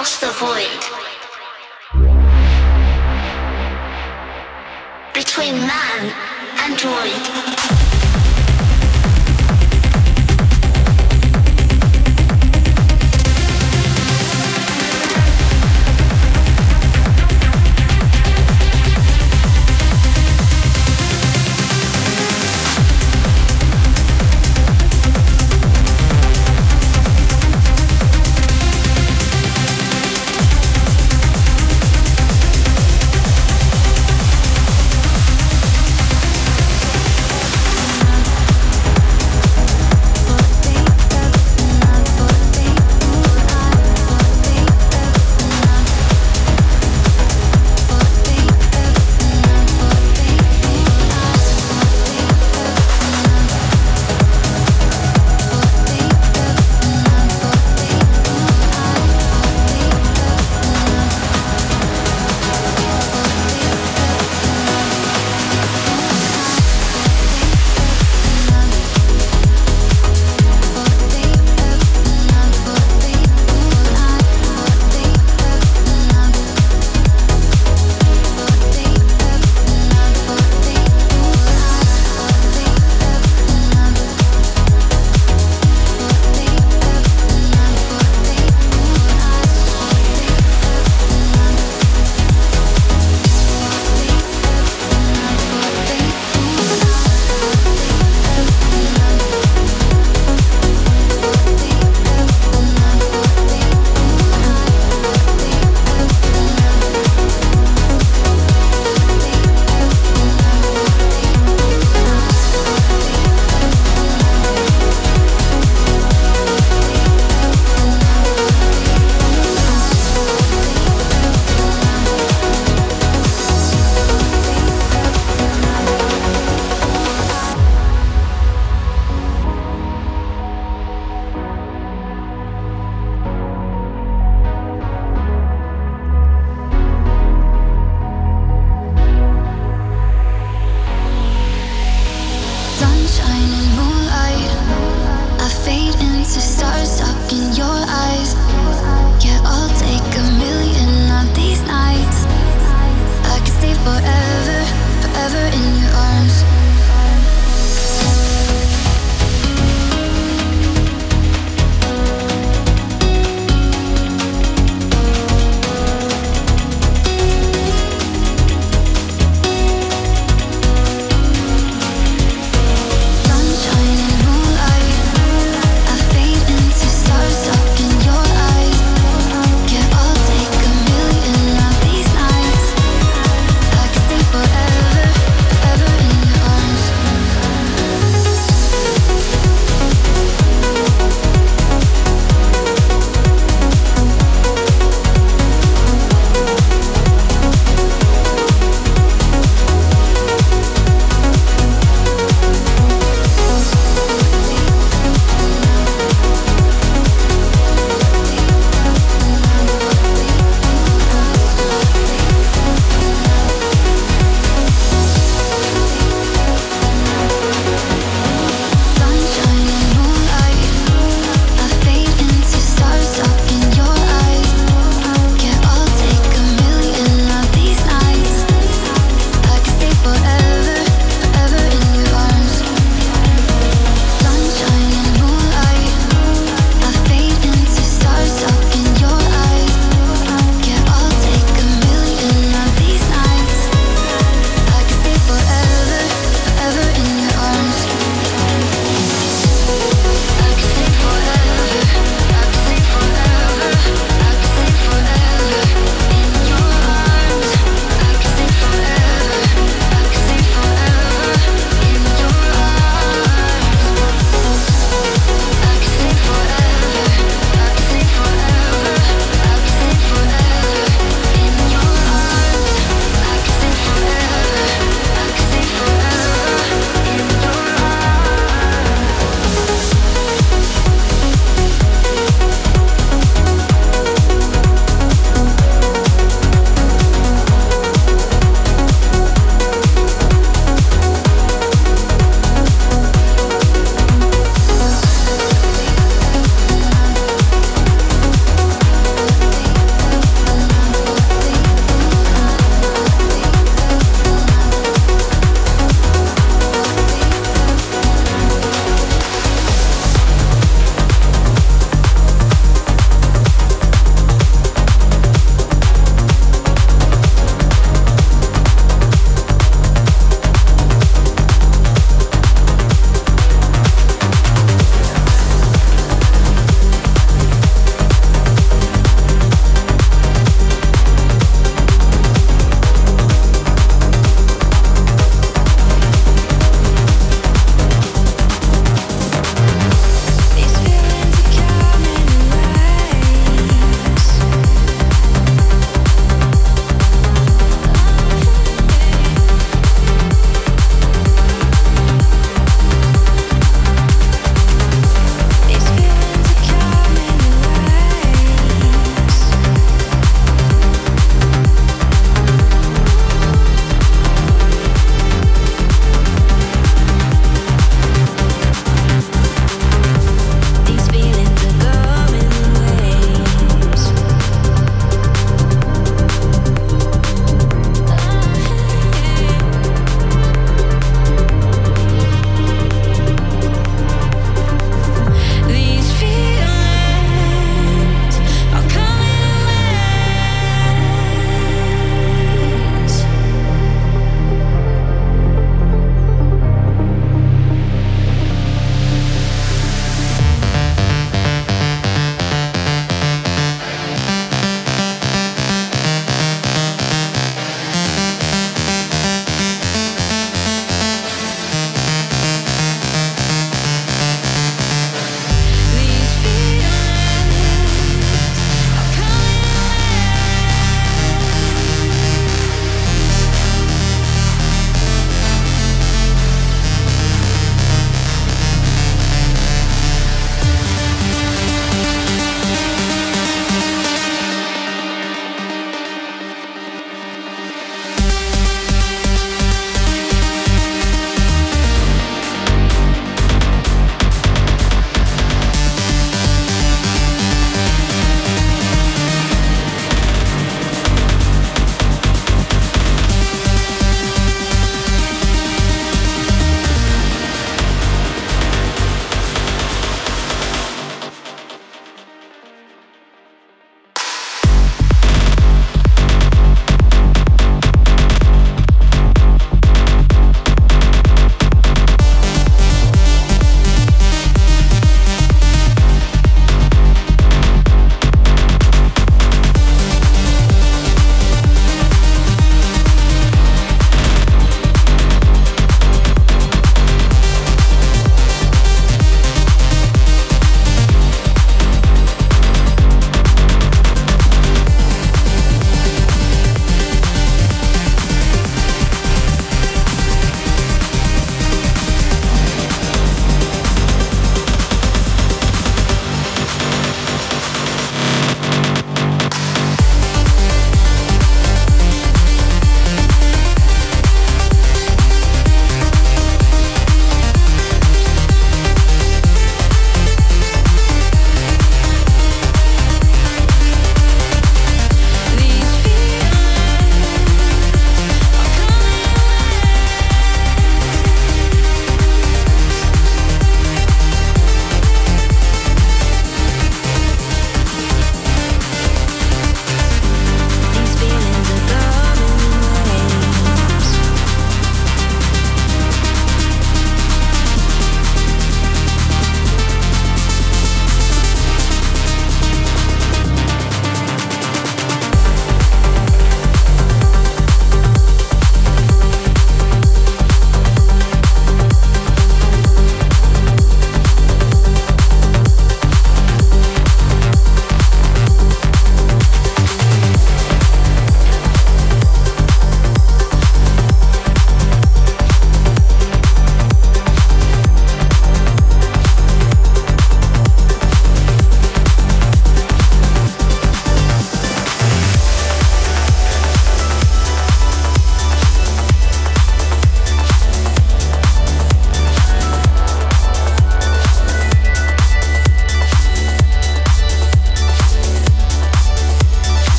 across the void. Between man and droid.